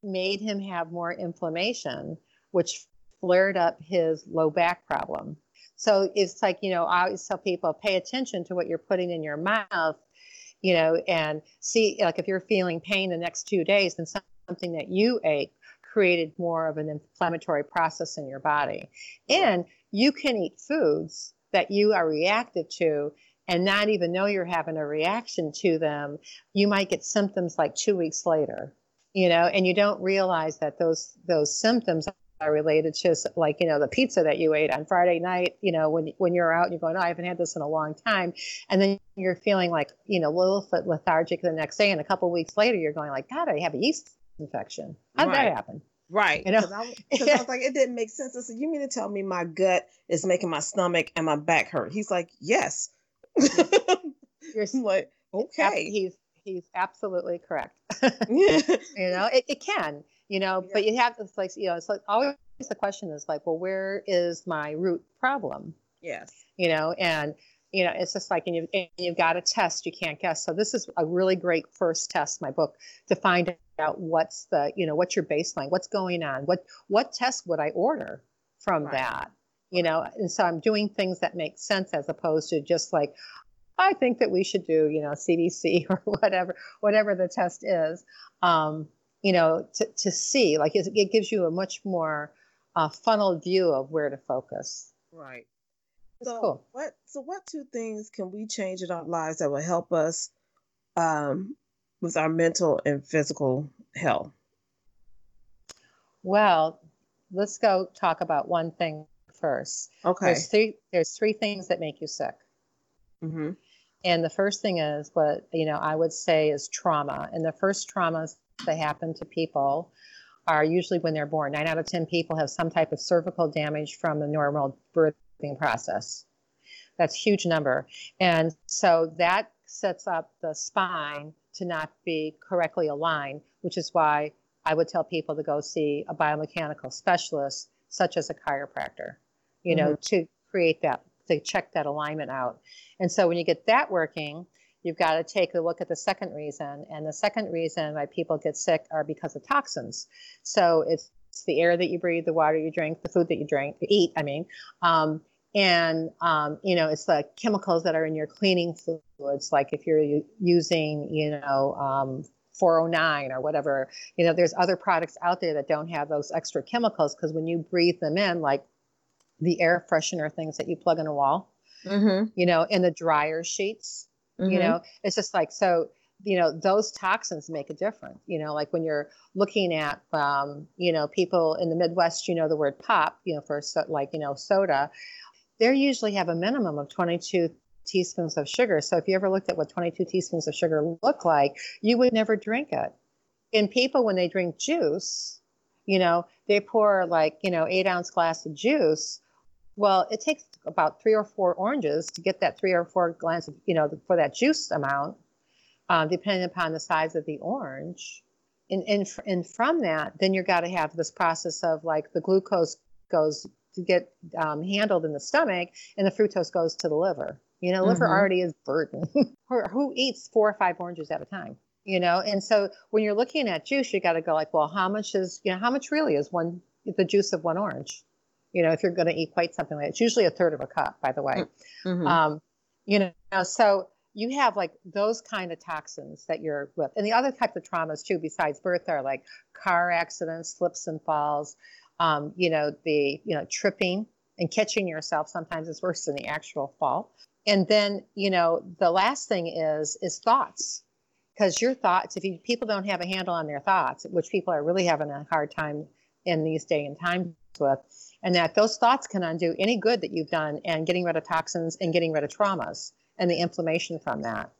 B: made him have more inflammation, which flared up his low back problem. So it's like, you know, I always tell people pay attention to what you're putting in your mouth you know, and see, like if you're feeling pain the next two days, then something that you ate created more of an inflammatory process in your body. And you can eat foods that you are reactive to and not even know you're having a reaction to them. You might get symptoms like two weeks later, you know, and you don't realize that those those symptoms are related to like you know the pizza that you ate on Friday night. You know when when you're out and you're going, oh, I haven't had this in a long time, and then you're feeling like you know a little bit lethargic the next day, and a couple weeks later you're going like, God, I have a yeast infection. How did right. that happen?
A: Right. You know? Because I, I, was like, it didn't make sense. I said, you mean to tell me my gut is making my stomach and my back hurt? He's like, yes.
B: you're *laughs* like, okay. He's he's absolutely correct. *laughs* *laughs* You know, it, it can you know yeah. but you have this like you know it's like always the question is like well where is my root problem
A: yes
B: you know and you know it's just like and you've, and you've got a test you can't guess so this is a really great first test my book to find out what's the you know what's your baseline what's going on what what test would i order from right. that you know and so i'm doing things that make sense as opposed to just like i think that we should do you know cbc *laughs* or whatever whatever the test is um, you know, to, to see. Like it, it gives you a much more uh, funneled view of where to focus.
A: Right. It's so cool. what so what two things can we change in our lives that will help us um, with our mental and physical health?
B: Well, let's go talk about one thing first.
A: Okay.
B: There's three there's three things that make you sick. Mm-hmm. And the first thing is what you know I would say is trauma. And the first traumas that happen to people are usually when they're born. Nine out of 10 people have some type of cervical damage from the normal birthing process. That's a huge number. And so that sets up the spine to not be correctly aligned, which is why I would tell people to go see a biomechanical specialist, such as a chiropractor, you know, mm-hmm. to create that, to check that alignment out. And so when you get that working, you've got to take a look at the second reason. And the second reason why people get sick are because of toxins. So it's, the air that you breathe, the water you drink, the food that you drink, eat, I mean. Um, and, um, you know, it's the chemicals that are in your cleaning fluids, like if you're using, you know, um, 409 or whatever, you know, there's other products out there that don't have those extra chemicals because when you breathe them in, like the air freshener things that you plug in a wall, mm-hmm. you know, in the dryer sheets, Mm-hmm. You know, it's just like so. You know, those toxins make a difference. You know, like when you're looking at, um, you know, people in the Midwest, you know, the word pop, you know, for so, like you know soda, they usually have a minimum of 22 teaspoons of sugar. So if you ever looked at what 22 teaspoons of sugar look like, you would never drink it. In people, when they drink juice, you know, they pour like, you know, eight ounce glass of juice. Well, it takes about three or four oranges to get that three or four glands, of, you know, for that juice amount, um, depending upon the size of the orange. And, and, and from that, then you've got to have this process of like the glucose goes to get um, handled in the stomach and the fructose goes to the liver. You know, liver mm-hmm. already is burdened. *laughs* who, who eats four or five oranges at a time? you know and so when you're looking at juice you got to go like well how much is you know how much really is one the juice of one orange you know if you're going to eat quite something like that it's usually a third of a cup by the way. Mm-hmm. um, you know so you have like those kind of toxins that you're with. And the other types of traumas too besides birth are like car accidents slips and falls um, you know the you know tripping and catching yourself sometimes is worse than the actual fall and then you know the last thing is is thoughts. Because your thoughts if you, people don't have a handle on their thoughts which people are really having a hard time in these day and times with and that those thoughts can undo any good that you've done and getting rid of toxins and getting rid of traumas and the inflammation from that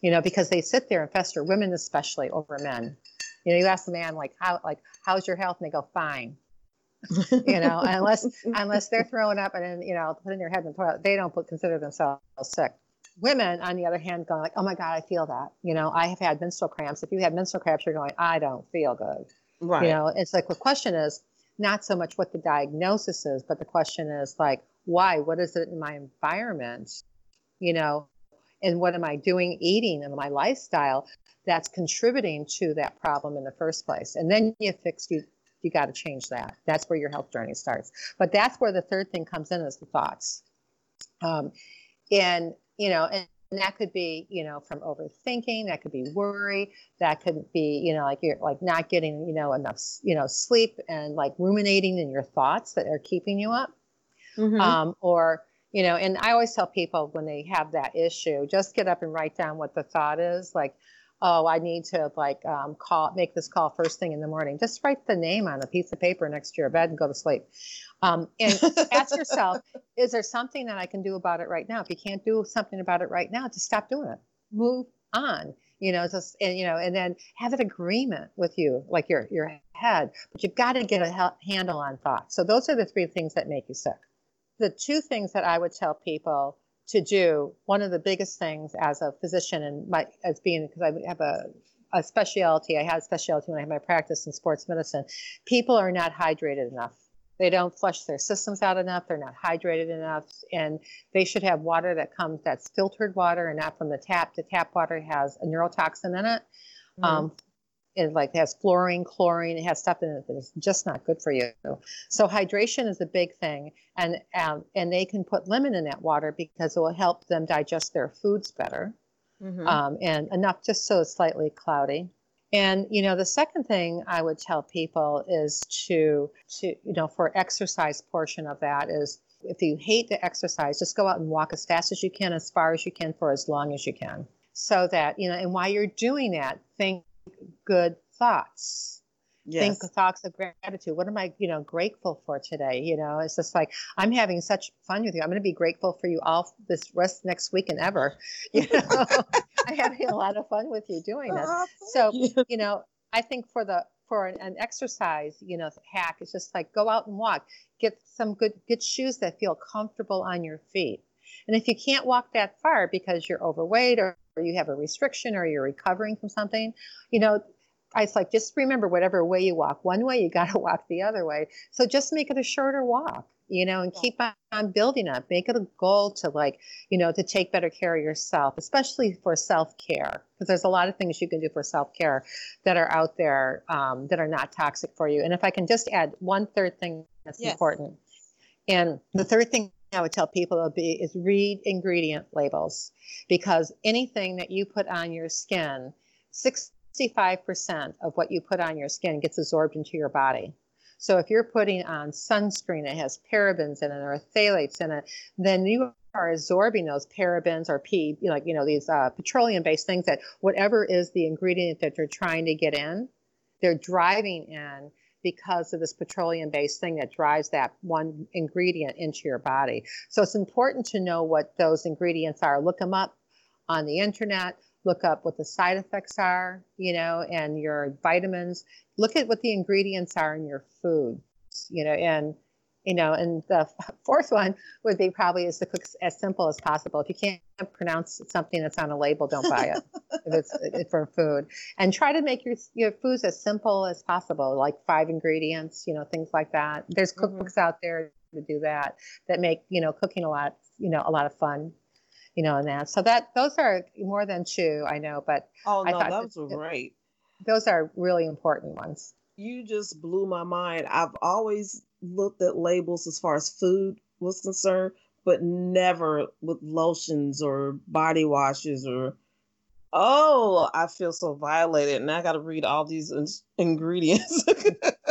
B: you know because they sit there and fester women especially over men you know you ask the man like how like how's your health and they go fine *laughs* you know unless unless they're throwing up and then you know putting their head in the toilet they don't put, consider themselves sick women, on the other hand, going like, "Oh my God, I feel that." You know, I have had menstrual cramps. If you have menstrual cramps, you're going, "I don't feel good." Right. You know, it's like the question is not so much what the diagnosis is, but the question is like, why? What is it in my environment? You know, and what am I doing, eating, and my lifestyle that's contributing to that problem in the first place? And then you fix you. You got to change that. That's where your health journey starts. But that's where the third thing comes in is the thoughts. Um, and you know, and, and that could be, you know, from overthinking, that could be worry, that could be, you know, like you're like not getting, you know, enough, you know, sleep and like ruminating in your thoughts that are keeping you up. Mm-hmm. Um, or, you know, and I always tell people when they have that issue, just get up and write down what the thought is. Like, oh, I need to like um, call, make this call first thing in the morning. Just write the name on a piece of paper next to your bed and go to sleep. Um, and *laughs* ask yourself, is there something that I can do about it right now? If you can't do something about it right now, just stop doing it. Move on. You know, just and you know, and then have an agreement with you, like your your head. But you've got to get a handle on thoughts. So those are the three things that make you sick. The two things that I would tell people to do one of the biggest things as a physician and my as being because I have a a specialty. I had a specialty when I had my practice in sports medicine. People are not hydrated enough. They don't flush their systems out enough. They're not hydrated enough, and they should have water that comes that's filtered water and not from the tap. The tap water has a neurotoxin in it. Mm-hmm. Um, it like has fluorine, chlorine. It has stuff in it that is just not good for you. So hydration is a big thing, and um, and they can put lemon in that water because it will help them digest their foods better, mm-hmm. um, and enough just so it's slightly cloudy. And you know, the second thing I would tell people is to to you know for exercise portion of that is if you hate to exercise, just go out and walk as fast as you can, as far as you can, for as long as you can. So that, you know, and while you're doing that, think good thoughts. Yes. Think thoughts of gratitude. What am I, you know, grateful for today? You know, it's just like I'm having such fun with you. I'm going to be grateful for you all this rest next week and ever. *laughs* You know, I'm having a lot of fun with you doing this. Oh, so, you. you know, I think for the for an, an, exercise, you know, hack It's just like go out and walk. Get some good good shoes that feel comfortable on your feet. And if you can't walk that far because you're overweight or, or you have a restriction or you're recovering from something, you know, I was like, just remember whatever way you walk, one way, you *laughs* got to walk the other way. So just make it a shorter walk, you know, and keep on building up. Make it a goal to like, you know, to take better care of yourself, especially for self care, because there's a lot of things you can do for self care that are out there um, that are not toxic for you. And if I can just add one third thing that's yes. important, and the third thing I would tell people to be is read ingredient labels because anything that you put on your skin, 65% of what you put on your skin gets absorbed into your body. So if you're putting on sunscreen that has parabens in it or phthalates in it, then you are absorbing those parabens or P, like you know these uh, petroleum-based things that whatever is the ingredient that you're trying to get in, they're driving in because of this petroleum based thing that drives that one ingredient into your body. So it's important to know what those ingredients are. Look them up on the internet, look up what the side effects are, you know, and your vitamins. Look at what the ingredients are in your food, you know, and you know, and the *laughs* fourth one would be probably is to cook as simple as possible. If you can't pronounce something that's on a label, don't buy it *laughs* if it's, it's for food. And try to make your your foods as simple as possible, like five ingredients, you know, things like that. There's mm-hmm. cookbooks mm-hmm. out there to do that that make you know cooking a lot, you know, a lot of fun. you know, and that. So that those are more than two, I know, but
A: oh
B: I
A: no,
B: thought
A: those
B: that-
A: were great.
B: those are really important ones.
A: You just blew my mind. I've always looked at labels as far as food was concerned, but never with lotions or body washes or. Oh, I feel so violated, and I got to read all these in- ingredients.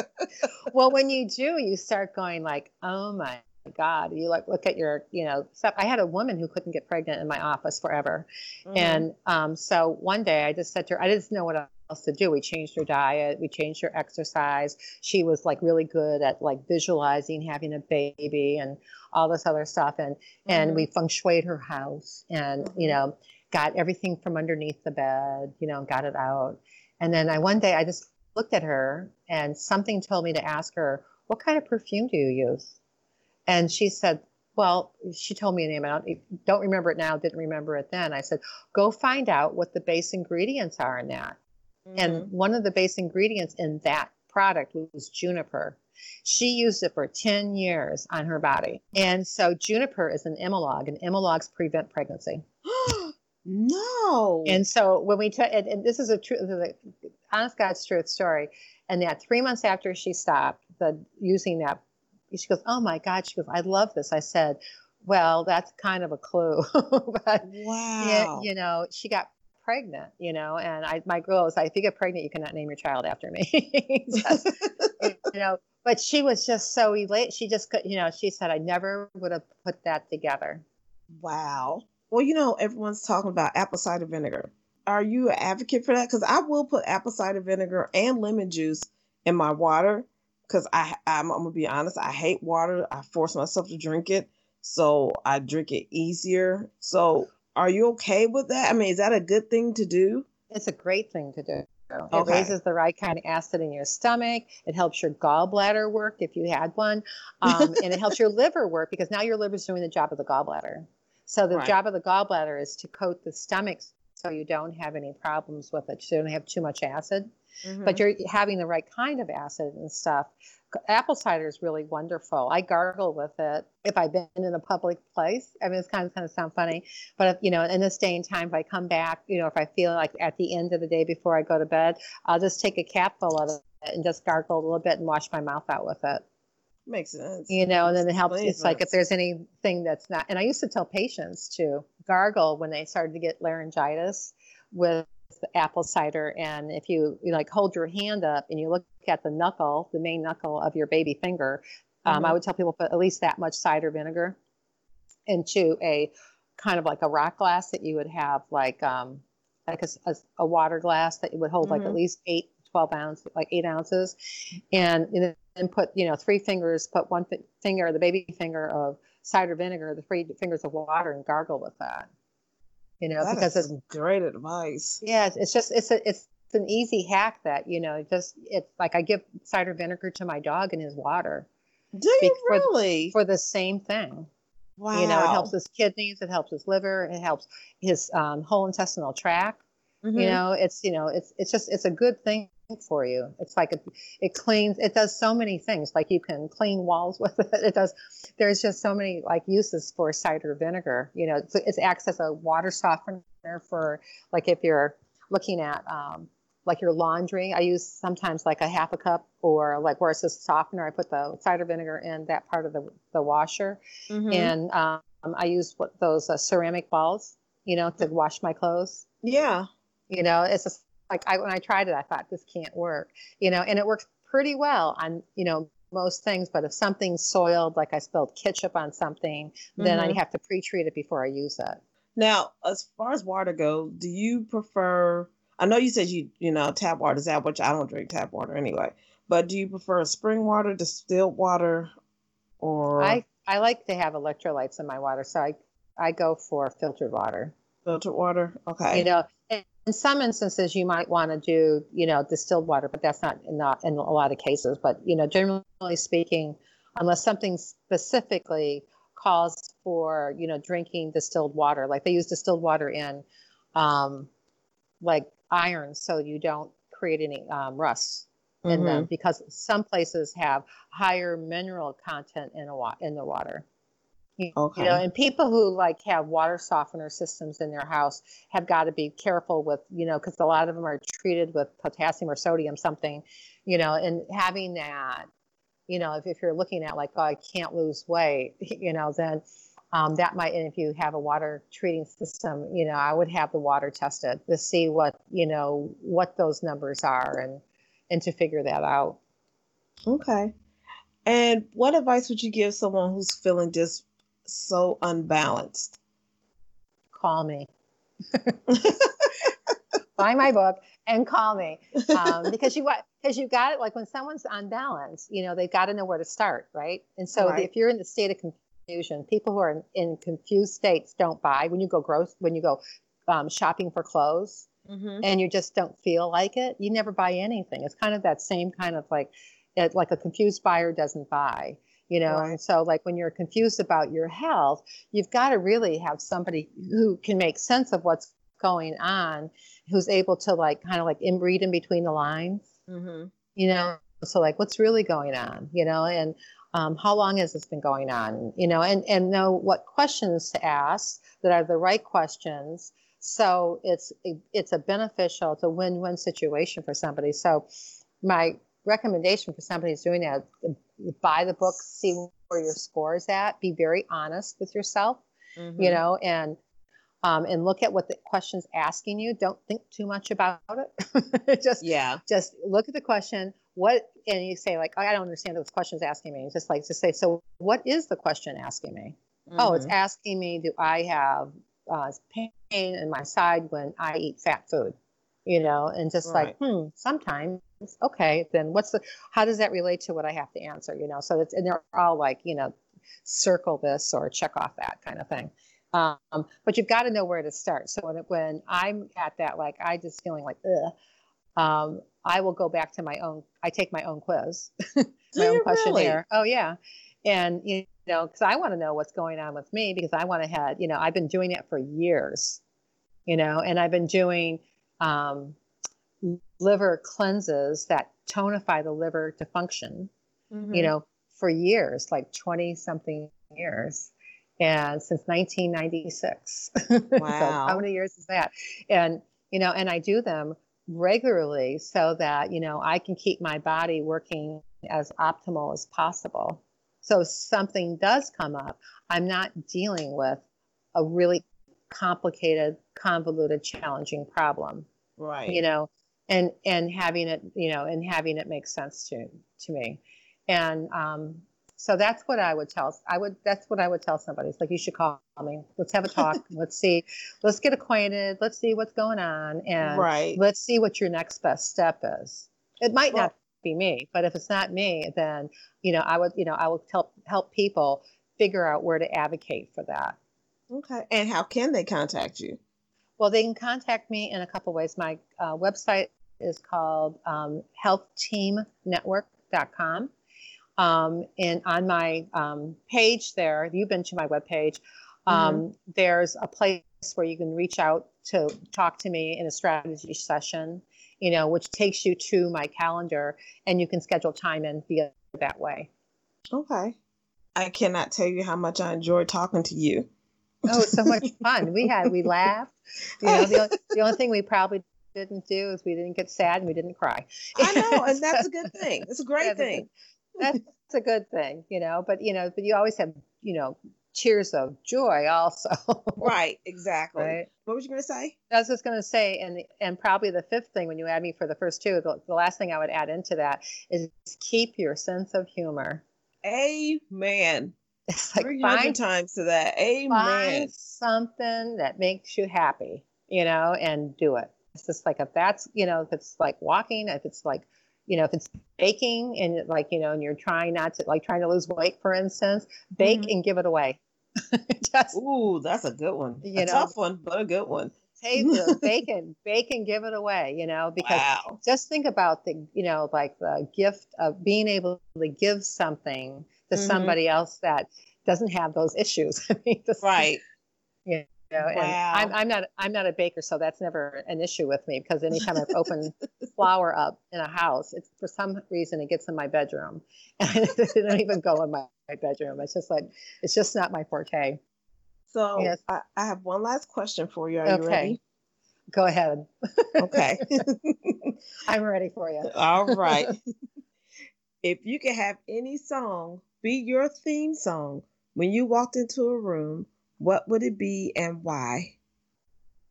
A: *laughs*
B: well, when you do, you start going like, "Oh my God!" You like look at your, you know, stuff. I had a woman who couldn't get pregnant in my office forever,
A: Mm-hmm.
B: and um, so one day I just said to her, I didn't know what else to do. We changed her diet, we changed her exercise. She was like really good at like visualizing having a baby and all this other stuff, and and
A: Mhm.
B: we feng shuied her house, and you
A: Mhm.
B: know, got everything from underneath the bed, you know, got it out. And then I one day I just looked at her and something told me to ask her, What kind of perfume do you use? And she said, Well, she told me a name. I don't, don't remember it now, didn't remember it then. I said, Go find out what the base ingredients are in that. And
A: Mhm.
B: one of the base ingredients in that product was juniper. She used it for 10 years on her body. And so juniper is an emolog, and emologs prevent pregnancy. *gasps*
A: no.
B: And so when we took, and, and this is a true, honest God's truth story. And that three months after she stopped the using that, she goes, "Oh my God!" She goes, "I love this." I said, "Well, that's kind of a clue." *laughs* but yeah,
A: wow.
B: you know, she got pregnant. You know, and I, my girl like, "If you get pregnant, you cannot name your child after me." *laughs* Just, *laughs* you know, but she was just so elated. She just could, you know, she said, "I never would have put that together."
A: Wow. Well, you know, everyone's talking about apple cider vinegar. Are you an advocate for that? Because I will put apple cider vinegar and lemon juice in my water. Because I, I'm, I'm gonna be honest, I hate water. I force myself to drink it, so I drink it easier. So, are you okay with that? I mean, is that a good thing to do?
B: It's a great thing to do. It
A: Okay.
B: raises the right kind of acid in your stomach. It helps your gallbladder work if you had one, um, and it helps your *laughs* liver work because now your liver is doing the job of the gallbladder. So the
A: Right.
B: job of the gallbladder is to coat the stomach so you don't have any problems with it. So you don't have too much acid,
A: Mm-hmm.
B: but you're having the right kind of acid and stuff. Apple cider is really wonderful. I gargle with it if I've been in a public place. I mean, it's kind of kind of sound funny, but if, you know, in this day and time, if I come back, you know, if I feel like at the end of the day before I go to bed, I'll just take a capful of it and just gargle a little bit and wash my mouth out with it.
A: makes sense.
B: You know, and then it helps.
A: Makes
B: It's like if there's anything that's not, and I used to tell patients to gargle when they started to get laryngitis with apple cider. And if you, you like hold your hand up and you look at the knuckle, the main knuckle of your baby finger, um, I
A: Mhm.
B: would tell people put at least that much cider vinegar into a kind of like a rock glass that you would have like um, like a, a a water glass that would hold like at
A: Mhm.
B: least eight, 12 ounces, like eight ounces. And, and then put, you know, three fingers, put one fi- finger, the baby finger of cider vinegar, the three fingers of water and gargle with that. You know,
A: That
B: because it's,
A: great advice.
B: yeah, it's- just, it's a, it's, it's an easy hack that, you know, just, it's like I give cider vinegar to my dog in his water
A: Do you
B: for-
A: really?
B: for the same thing.
A: wow.
B: You know, it helps his kidneys, it helps his liver, it helps his um, whole intestinal tract.
A: Mhm.
B: You know, it's you know, it's it's just it's a good thing for you. It's like it, it cleans. It does so many things. Like you can clean walls *laughs* with it. It does. There's just so many like uses for cider vinegar. You know, it's, it acts as a water softener for like if you're looking at um, like your laundry. I use sometimes like a half a cup or like where it's a softener. I put the cider vinegar in that part of the the washer,
A: Mhm.
B: and um, I use what those uh, ceramic balls. You know, to wash my clothes.
A: yeah.
B: You know, it's just like I, when I tried it, I thought this can't work. You know, and it works pretty well on you know most things. But if something's soiled, like I spilled ketchup on something, then I
A: Mhm.
B: have to pre-treat it before I use it.
A: Now, as far as water goes, do you prefer? I know you said you you know tap water is out, which I don't drink tap water anyway. But do you prefer spring water, distilled water, or
B: I I like to have electrolytes in my water, so I I go for filtered water.
A: filtered water? Okay.
B: You know, in, some instances you might want to do you know distilled water, but that's not not in a lot of cases. But you know, generally speaking, unless something specifically calls for you know drinking distilled water, like they use distilled water in um, like iron, so you don't create any um, rust in them because some places have higher mineral content in a wa- in the water. Okay. You know, and people who like have water softener systems in their house have got to be careful with, you know, because a lot of them are treated with potassium or sodium something, you know, and having that, you know, if, if you're looking at like, oh, I can't lose weight, *laughs* you know, then um, that might, and if you have a water treating system, you know, I would have the water tested to see what, you know, what those numbers are and, and to figure that out.
A: Okay. And what advice would you give someone who's feeling just so unbalanced?
B: Call me. *laughs* Buy my book and call me um, because you because you got it. Like when someone's unbalanced, you know they've got to know where to start, right? And so right. if you're in the state of confusion, people who are in, in, confused states don't buy. When you go gross, when you go um, shopping for clothes, mm-hmm. and you just don't feel like it, you never buy anything. It's kind of that same kind of like, it, like a confused buyer doesn't buy you know right. and so like when you're confused about your health you've got to really have somebody who can make sense of what's going on who's able to like kind of like read in between the lines mm-hmm. you know so like what's really going on you know and um, how long has this been going on you know and and know what questions to ask that are the right questions so it's it's a beneficial it's a win-win situation for somebody so my recommendation for somebody who's doing that buy the book, see where your score is at, be very honest with yourself, mm-hmm. you know, and um, and look at what the question's asking you. Don't think too much about it. *laughs* just yeah, just look at the question. What and you say like, oh, I don't understand what this question's asking me. just like to say, so what is the question asking me? Mm-hmm. Oh, it's mm-hmm. asking me, do I have uh, pain in my side when I eat fat food? You know, and just right. like, hmm, sometimes okay then what's the how does that relate to what i have to answer you know? So it's and they're all like you know circle this or check off that kind of thing. Um, but you've got to know where to start. So when, when i'm at that like i just feeling like ugh, um, i will go back to my own i take my own quiz *laughs* my own questionnaire really? oh yeah. And you know because i want to know what's going on with me because i want to have you know i've been doing it for years you know? And i've been doing um, liver cleanses that tonify the liver to function, mm-hmm. you know, for years, like 20 something years. And since 1996. *laughs* Wow. so how many years is that? And, you know, and I do them regularly so that, you know, I can keep my body working as optimal as possible. So if something does come up, I'm not dealing with a really complicated, convoluted, challenging problem.
A: Right.
B: You know, and and having it you know and having it make sense to to me. And um, so that's what i would tell i would that's what i would tell somebody. It's like you should call me. Let's have a talk. *laughs* Let's see let's get acquainted. Let's see what's going on and right. let's see what your next best step is. It might well, not be me but if it's not me then you know i would you know i will help help people figure out where to advocate for that.
A: Okay. And how can they contact you?
B: Well, they can contact me in a couple ways. My uh, website is called um, healthteamnetwork.com. Um, and on my um, page there, you've been to my webpage, um, mm-hmm. there's a place where you can reach out to talk to me in a strategy session, you know, which takes you to my calendar and you can schedule time in via that way.
A: Okay. I cannot tell you how much I enjoyed talking to you.
B: Oh, so much *laughs* fun. We had, we laughed. You *laughs* know, the, the only thing we probably didn't do is we didn't get sad and we didn't cry.
A: I know, *laughs* and that's a good thing. It's a great that's thing.
B: A good, that's a good thing, you know. But you know, but you always have, you know, tears of joy also. *laughs*
A: right, exactly. Right? What was you going to say?
B: I was just going to say, and and probably the fifth thing when you add me for the first two, the, the last thing I would add into that is keep your sense of humor.
A: Amen. *laughs* It's like find times to that. Amen.
B: Find something that makes you happy, you know, and do it. It's just like if that's, you know, if it's like walking, if it's like, you know, if it's baking and like, you know, and you're trying not to like trying to lose weight, for instance, bake mm-hmm. and give it away. *laughs*
A: just, Ooh, that's a good one. You a know, tough one, but a good one.
B: Take the bacon, bacon, give it away, you know, because wow. just think about the, you know, like the gift of being able to give something to mm-hmm. somebody else that doesn't have those issues. *laughs* I
A: mean, just, right. *laughs*
B: You know, and
A: Wow.
B: I'm, I'm not I'm not a baker, so that's never an issue with me because anytime I've opened *laughs* flour up in a house, it's for some reason it gets in my bedroom, *laughs* and it don't even go in my, my bedroom. It's just like it's just not my forte.
A: So
B: Yes.
A: I, I have one last question for you. Are you
B: Okay.
A: ready?
B: Go ahead,
A: Okay. *laughs*
B: I'm ready for you.
A: All right. if you could have any song be your theme song when you walked into a room, what would it be and why?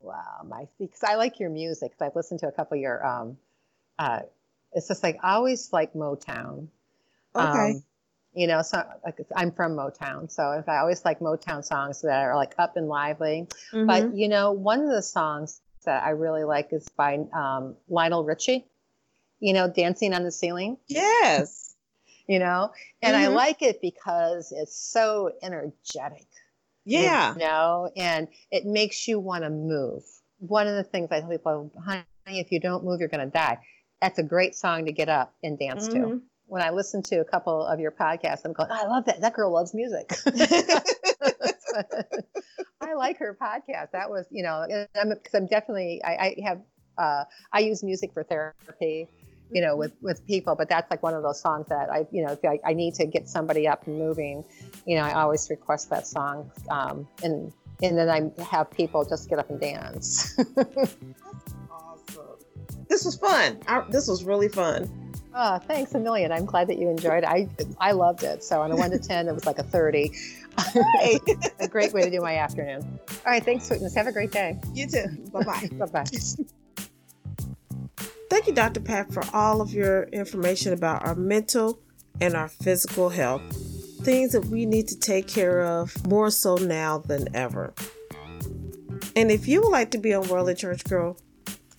B: Wow, my because I like your music. 'cause I've listened to a couple of your um, uh, it's just like I always like Motown.
A: Okay.
B: Um, you know, so like I'm from Motown, so if I always like Motown songs that are like up and lively.
A: Mhm.
B: But you know, one of the songs that I really like is by um, Lionel Richie. You know, "Dancing on the Ceiling."
A: yes. *laughs*
B: You know, and I
A: Mhm.
B: like it because it's so energetic.
A: Yeah.
B: You know, and it makes you want to move. One of the things I tell people, honey, if you don't move, you're going to die. That's a great song to get up and dance to.
A: Mhm.
B: When I listen to a couple of your podcasts, I'm going, I love that. That girl loves music. *laughs* I like her podcast. That was, you know, and I'm, cause I'm definitely, I, I have, uh, I use music for therapy, you know, with, with people, but that's like one of those songs that I, you know, if I, I need to get somebody up and moving, you know, I always request that song. Um, and, and then I have people just get up and dance.
A: Awesome. This was fun. I, this was really fun.
B: oh, thanks a million. I'm glad that you enjoyed it. I, I loved it. So on a one to 10, it was like a 30.
A: Hey, *laughs*
B: a great way to do my afternoon. All right. Thanks, Sweetness. Have a great day.
A: you too. Bye-bye. *laughs*
B: Bye bye. *laughs*
A: Thank you, Dr. Pat, for all of your information about our mental and our physical health. Things that we need to take care of more so now than ever. And if you would like to be on Worldly Church Girl,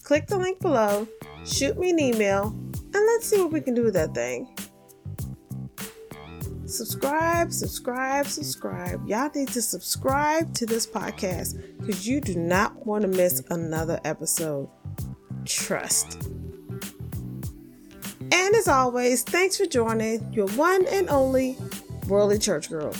A: click the link below, shoot me an email, and let's see what we can do with that thing. Subscribe, subscribe, subscribe. Y'all need to subscribe to this podcast because you do not want to miss another episode. Trust. And as always, thanks for joining your one and only Worldly Church Girl.